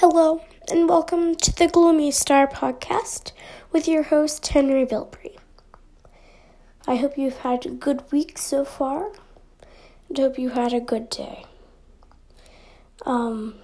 Hello, and welcome to the Gloomy Star podcast with your host, Henry Bilbrey. I hope you've had a good week so far, and hope you had a good day. Um,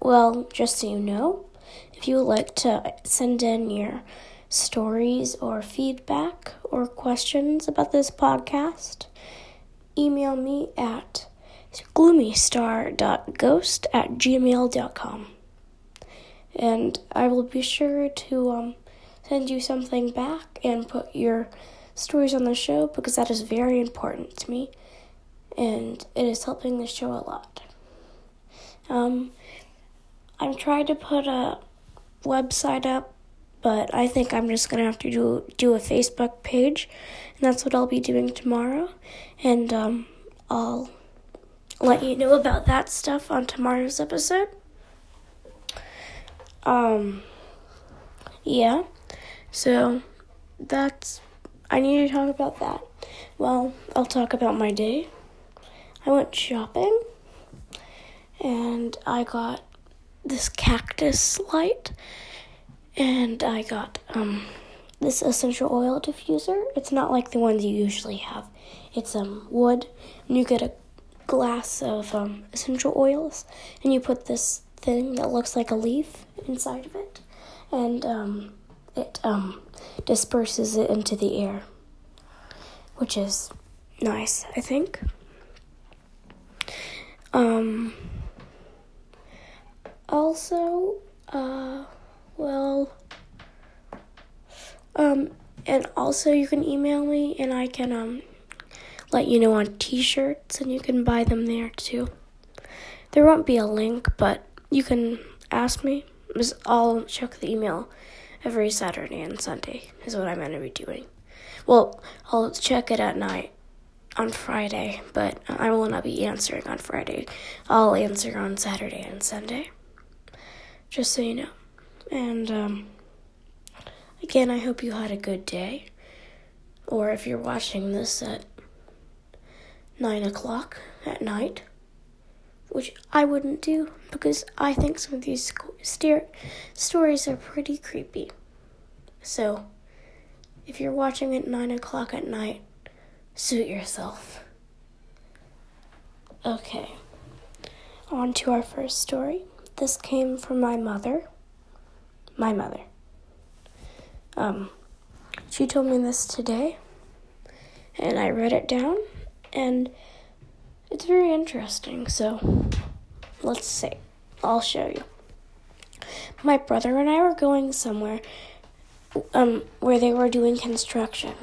well, just so you know, if you would like to send in your stories or feedback or questions about this podcast, email me at gloomystar.ghost at gmail.com and I will be sure to um, send you something back and put your stories on the show because that is very important to me and it is helping the show a lot. Um, I'm trying to put a website up, but I think I'm just gonna have to do do a Facebook page, and that's what I'll be doing tomorrow. And um, I'll let you know about that stuff on tomorrow's episode. Um, yeah. So that's, I need to talk about that. Well, I'll talk about my day. I went shopping and I got this cactus light and I got um this essential oil diffuser. It's not like the ones you usually have. It's um wood and you get a glass of um essential oils and you put this thing that looks like a leaf inside of it, and um, it um, disperses it into the air, which is nice, I think. Um, also, uh, well, um, and also you can email me and I can um let you know on t-shirts and you can buy them there too. There won't be a link, but you can ask me. I'll check the email every Saturday and Sunday, is what I'm going to be doing. Well, I'll check it at night on Friday, but I will not be answering on Friday. I'll answer on Saturday and Sunday. Just so you know. And, um, again, I hope you had a good day. Or if you're watching this at 9 o'clock at night, which I wouldn't do because I think some of these stories are pretty creepy. So, if you're watching at 9 o'clock at night, suit yourself. Okay, on to our first story. This came from my mother. My mother. Um, she told me this today, and I wrote it down, and it's very interesting, so let's see. I'll show you. My brother and I were going somewhere um, where they were doing construction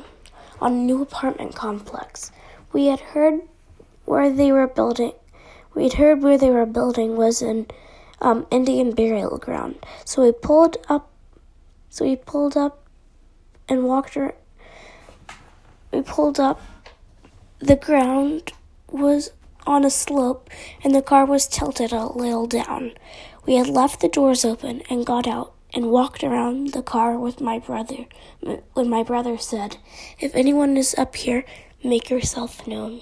on a new apartment complex. We had heard where they were building. We had heard where they were building was an um, Indian burial ground. So we pulled up. So we pulled up and walked around. We pulled up. The ground was on a slope and the car was tilted a little down. We had left the doors open and got out and walked around the car with my brother when my brother said, If anyone is up here, make yourself known.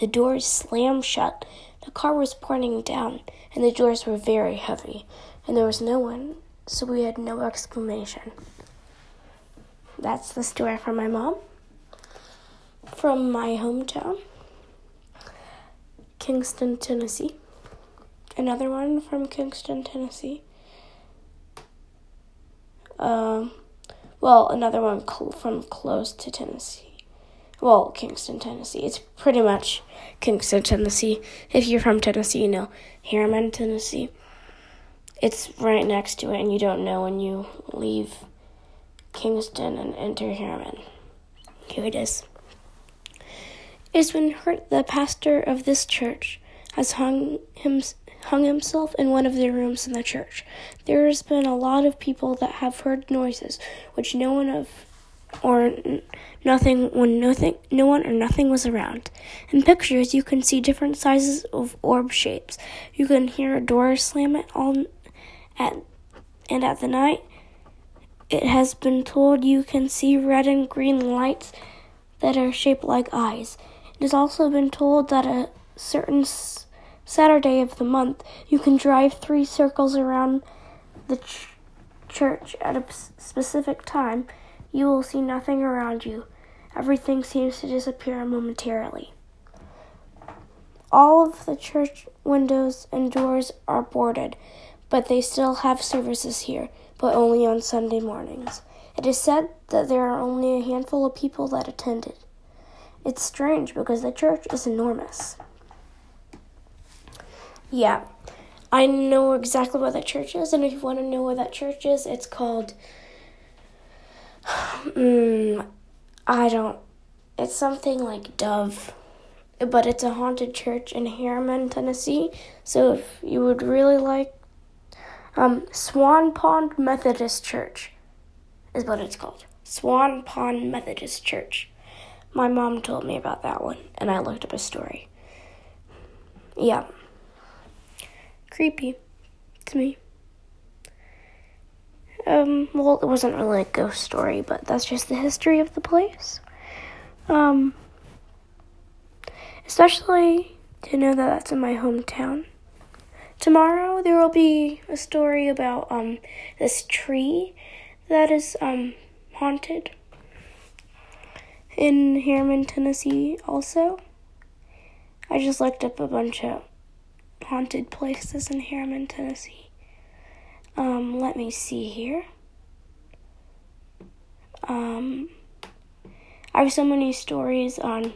The doors slammed shut. The car was pointing down, and the doors were very heavy, and there was no one, so we had no explanation. That's the story from my mom. From my hometown. Kingston, Tennessee. Another one from Kingston, Tennessee. Um, well, another one cl- from close to Tennessee. Well, Kingston, Tennessee. It's pretty much Kingston, Tennessee. If you're from Tennessee, you know Harriman, Tennessee. It's right next to it, and you don't know when you leave Kingston and enter Harriman. Here it is. Iswin Hurt, the pastor of this church, has hung, him, hung himself in one of the rooms in the church. There has been a lot of people that have heard noises which no one of or nothing when nothing no one or nothing was around. In pictures you can see different sizes of orb shapes. You can hear a door slam at all at and at the night it has been told you can see red and green lights that are shaped like eyes. It has also been told that a certain s- Saturday of the month, you can drive three circles around the ch- church at a specific time. You will see nothing around you. Everything seems to disappear momentarily. All of the church windows and doors are boarded, but they still have services here, but only on Sunday mornings. It is said that there are only a handful of people that attended. It's strange because the church is enormous. Yeah, I know exactly where that church is, and if you want to know where that church is, it's called. Um, I don't. It's something like Dove, but it's a haunted church in Harriman, Tennessee. So if you would really like, um, Swan Pond Methodist Church is what it's called. Swan Pond Methodist Church. My mom told me about that one, and I looked up a story. Yeah. Creepy to me. Um, well, it wasn't really a ghost story, but that's just the history of the place. Um, especially to know that that's in my hometown. Tomorrow there will be a story about um this tree that is um haunted in Harriman, Tennessee, also. I just looked up a bunch of haunted places in Harriman, Tennessee. Um, let me see here. Um, I have so many stories on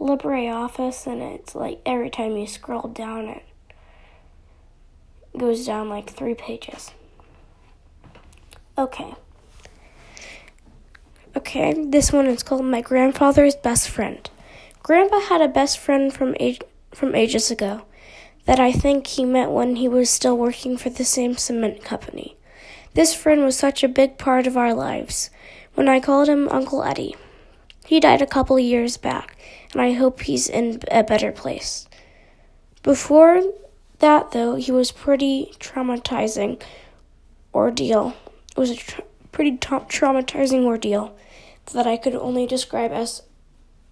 LibreOffice, and it's like every time you scroll down, it goes down like three pages. Okay. Okay, this one is called My Grandfather's Best Friend. Grandpa had a best friend from age, from ages ago that I think he met when he was still working for the same cement company. This friend was such a big part of our lives. When I called him Uncle Eddie. He died a couple years back, and I hope he's in a better place. Before that, though, he was pretty traumatizing ordeal. It was a tra- pretty tra- traumatizing ordeal that I could only describe as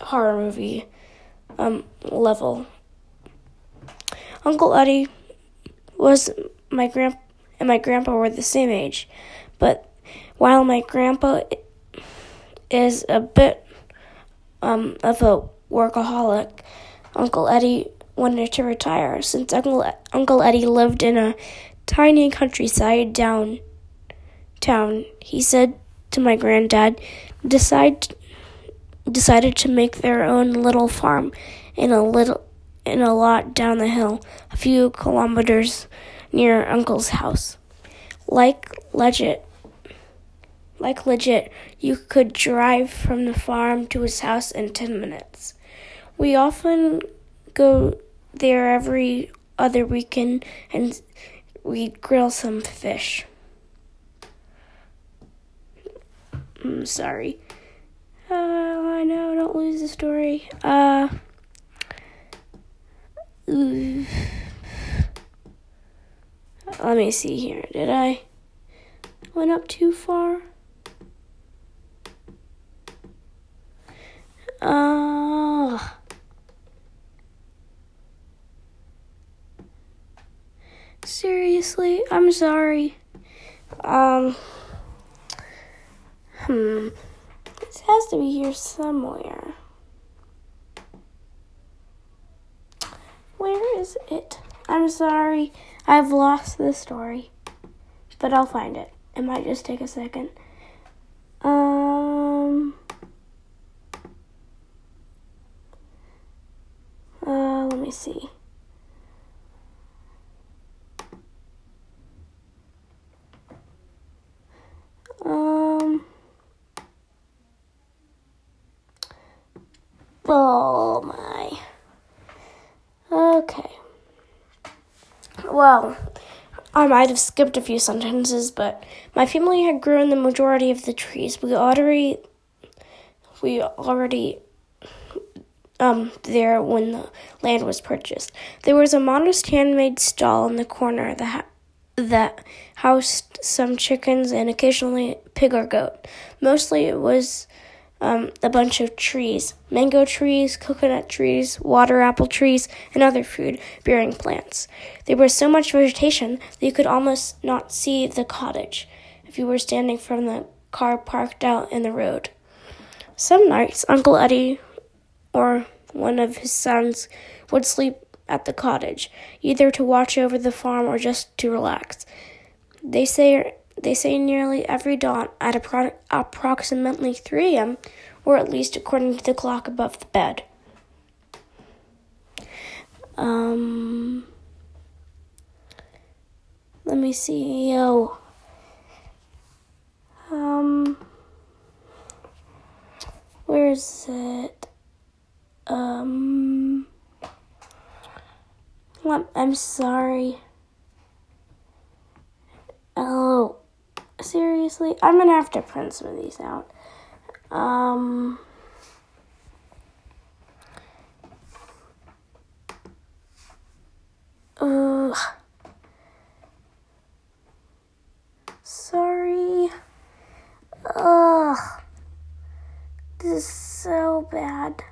horror movie um, level. Uncle Eddie was my grand and my grandpa were the same age, but while my grandpa is a bit um, of a workaholic, Uncle Eddie wanted to retire since Uncle Uncle Eddie lived in a tiny countryside down town. He said to my granddad, decide decided to make their own little farm in a little in a lot down the hill, a few kilometers near Uncle's house. Like legit like legit, you could drive from the farm to his house in 10 minutes. We often go there every other weekend and we grill some fish. I'm mm, sorry. Uh, I know, don't lose the story. Uh, let me see here. Did I went up too far? Uh, seriously, I'm sorry. Um, hmm. This has to be here somewhere. Where is it? I'm sorry. I've lost the story. But I'll find it. It might just take a second. Um. Uh, let me see. Um. Oh my. Okay. Well, I might have skipped a few sentences, but my family had grown the majority of the trees. We already, we already, um, there when the land was purchased. There was a modest handmade stall in the corner that that housed some chickens and occasionally pig or goat. Mostly it was um, a bunch of trees mango trees, coconut trees, water apple trees, and other food bearing plants. There was so much vegetation that you could almost not see the cottage if you were standing from the car parked out in the road. Some nights, Uncle Eddie or one of his sons would sleep at the cottage, either to watch over the farm or just to relax. They say they say nearly every dawn at appro- approximately 3 a.m., or at least according to the clock above the bed. Um, let me see. Oh, um, where is it? Um, I'm sorry. Oh, seriously? I'm gonna have to print some of these out. Um. Sorry. Ugh. This is so bad.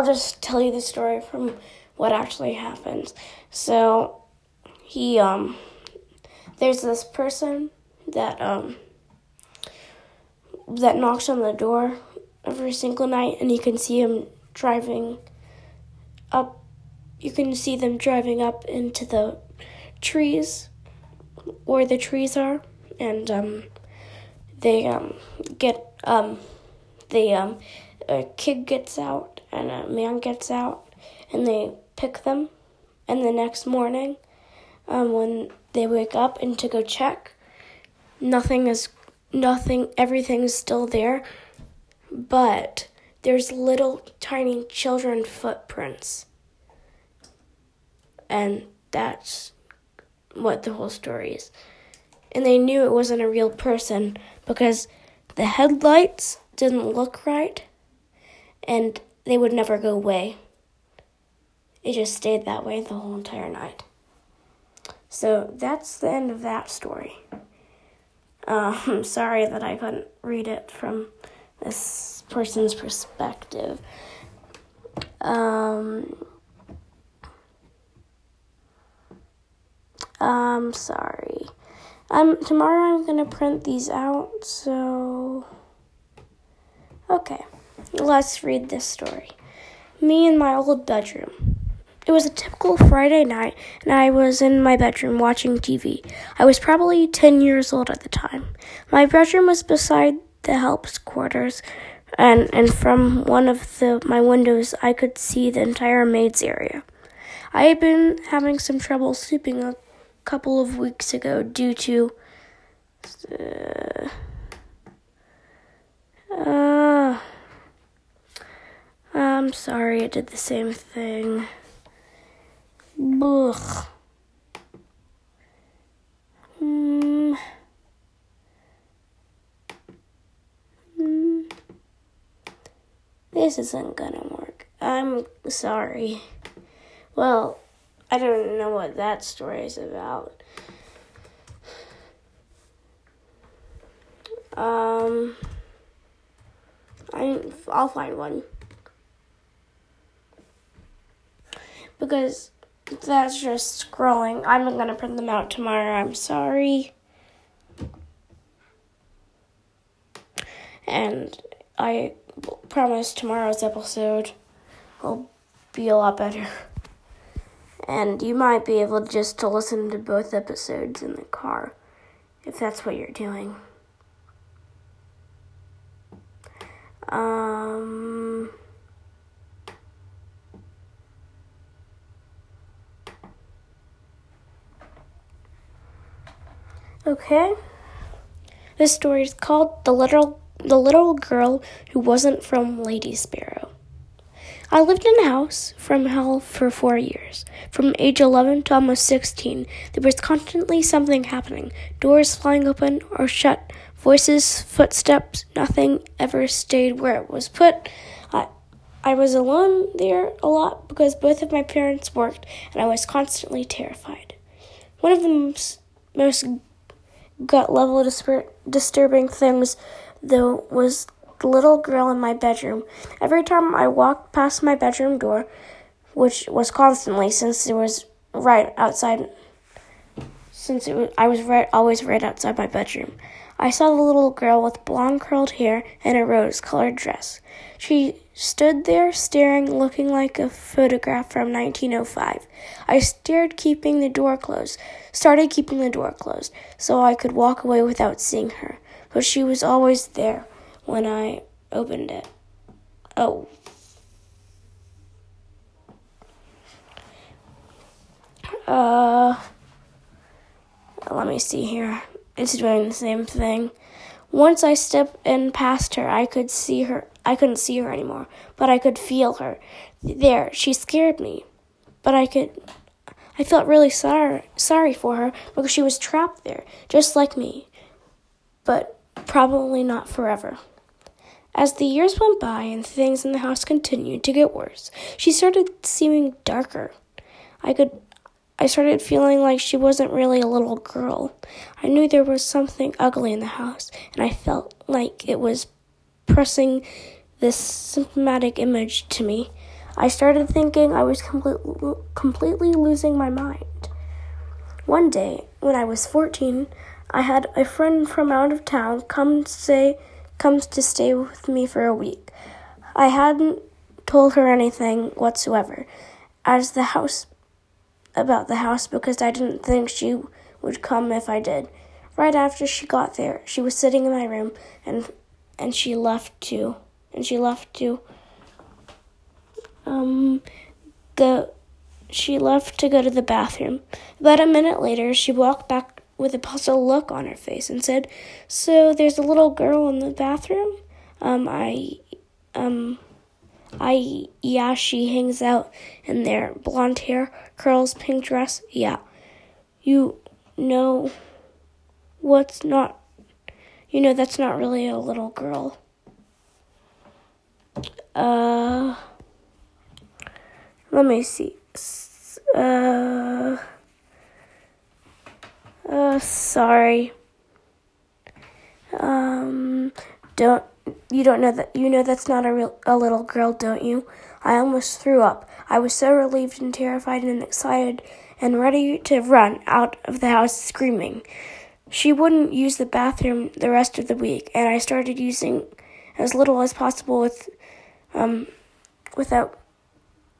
I'll just tell you the story from what actually happens. So he um there's this person that um that knocks on the door every single night and you can see him driving up you can see them driving up into the trees where the trees are and um they um get um they um a kid gets out and a man gets out and they pick them. And the next morning, um, when they wake up and to go check, nothing is nothing. Everything's still there, but there's little tiny children footprints, and that's what the whole story is. And they knew it wasn't a real person because the headlights didn't look right and they would never go away. It just stayed that way the whole entire night. So that's the end of that story. Uh, I'm sorry that I couldn't read it from this person's perspective. Um, I'm sorry. Um, tomorrow I'm gonna print these out, so. Okay. Let's read this story. Me in my old bedroom. It was a typical Friday night, and I was in my bedroom watching TV. I was probably 10 years old at the time. My bedroom was beside the help's quarters, and, and from one of the, my windows, I could see the entire maid's area. I had been having some trouble sleeping a couple of weeks ago due to. Uh, uh, I'm sorry I did the same thing. Ugh. Hmm. Hmm. This isn't gonna work. I'm sorry. Well, I don't know what that story is about. Um, I I'll find one. Because that's just scrolling. I'm going to print them out tomorrow. I'm sorry. And I promise tomorrow's episode will be a lot better. And you might be able just to listen to both episodes in the car if that's what you're doing. Um Okay. This story is called The Little The Little Girl Who Wasn't from Lady Sparrow. I lived in a house from hell for four years. From age 11 to almost 16, there was constantly something happening doors flying open or shut, voices, footsteps, nothing ever stayed where it was put. I, I was alone there a lot because both of my parents worked and I was constantly terrified. One of the most most gut level disturbing things, though, was the little girl in my bedroom. Every time I walked past my bedroom door, which was constantly since it was right outside since it was, I was right always right outside my bedroom. I saw the little girl with blonde curled hair and a rose colored dress. She stood there staring, looking like a photograph from 1905. I stared, keeping the door closed, started keeping the door closed, so I could walk away without seeing her. But she was always there when I opened it. Oh. Uh, let me see here. It's doing the same thing. Once I stepped in past her, I could see her. I couldn't see her anymore, but I could feel her. There, she scared me, but I could. I felt really sorry, sorry for her because she was trapped there, just like me. But probably not forever. As the years went by and things in the house continued to get worse, she started seeming darker. I could I started feeling like she wasn't really a little girl. I knew there was something ugly in the house, and I felt like it was pressing this symptomatic image to me. I started thinking I was completely, completely losing my mind. One day, when I was 14, I had a friend from out of town come say comes to stay with me for a week. I hadn't told her anything whatsoever, as the house about the house because I didn't think she would come if I did. Right after she got there, she was sitting in my room and and she left to and she left to um go she left to go to the bathroom. About a minute later, she walked back with a puzzled look on her face and said, "So there's a little girl in the bathroom?" Um I um I yeah, she hangs out in there. Blonde hair, curls, pink dress. Yeah. You know what's not you know that's not really a little girl. Uh let me see. Uh uh sorry. Um don't you don't know that you know that's not a real a little girl, don't you? I almost threw up. I was so relieved and terrified and excited and ready to run out of the house screaming. She wouldn't use the bathroom the rest of the week, and I started using as little as possible with um without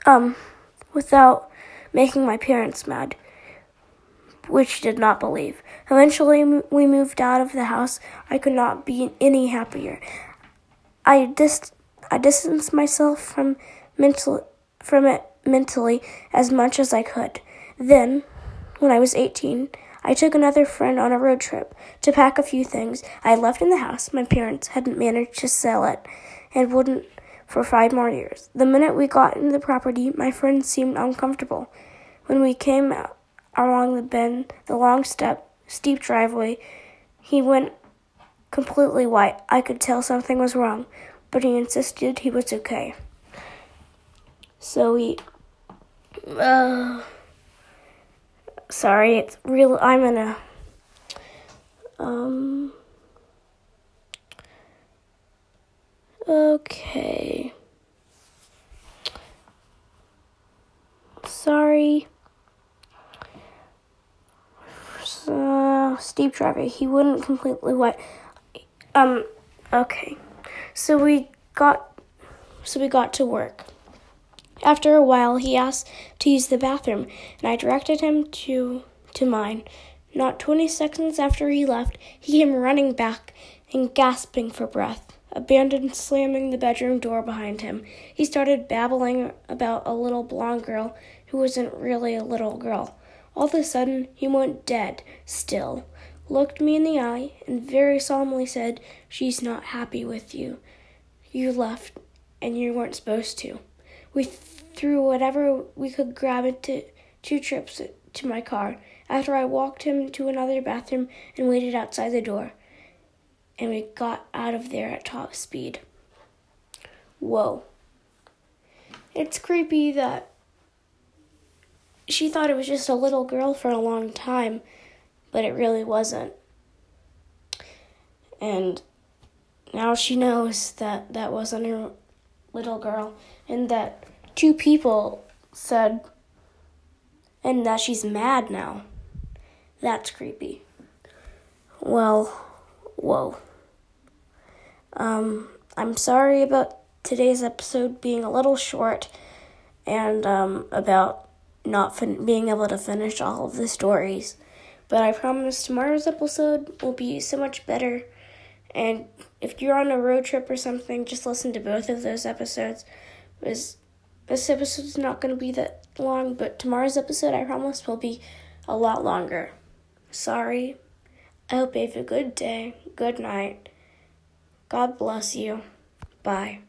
um without making my parents mad which did not believe. Eventually, we moved out of the house. I could not be any happier. I dis- I distanced myself from mental from it mentally as much as I could. Then, when I was 18, I took another friend on a road trip to pack a few things I had left in the house. My parents hadn't managed to sell it and wouldn't for five more years. The minute we got into the property, my friend seemed uncomfortable. When we came out along the bend, the long step, steep driveway, he went completely white. I could tell something was wrong, but he insisted he was okay. So we. Uh, sorry, it's real. I'm in a. Um. Okay. Sorry. Uh, steep driveway. He wouldn't completely white. Um. Okay. So we got. So we got to work. After a while, he asked to use the bathroom, and I directed him to to mine. Not twenty seconds after he left, he came running back and gasping for breath. Abandoned slamming the bedroom door behind him, he started babbling about a little blonde girl who wasn't really a little girl. All of a sudden, he went dead still, looked me in the eye, and very solemnly said, She's not happy with you. You left, and you weren't supposed to. We threw whatever we could grab into two trips to my car after I walked him to another bathroom and waited outside the door. And we got out of there at top speed. Whoa. It's creepy that she thought it was just a little girl for a long time, but it really wasn't. And now she knows that that wasn't her little girl and that two people said and that she's mad now. That's creepy. Well, whoa. Um, I'm sorry about today's episode being a little short and um, about not fin- being able to finish all of the stories. But I promise tomorrow's episode will be so much better. And if you're on a road trip or something, just listen to both of those episodes. Because this episode's not going to be that long, but tomorrow's episode, I promise, will be a lot longer. Sorry. I hope you have a good day, good night. God bless you. Bye.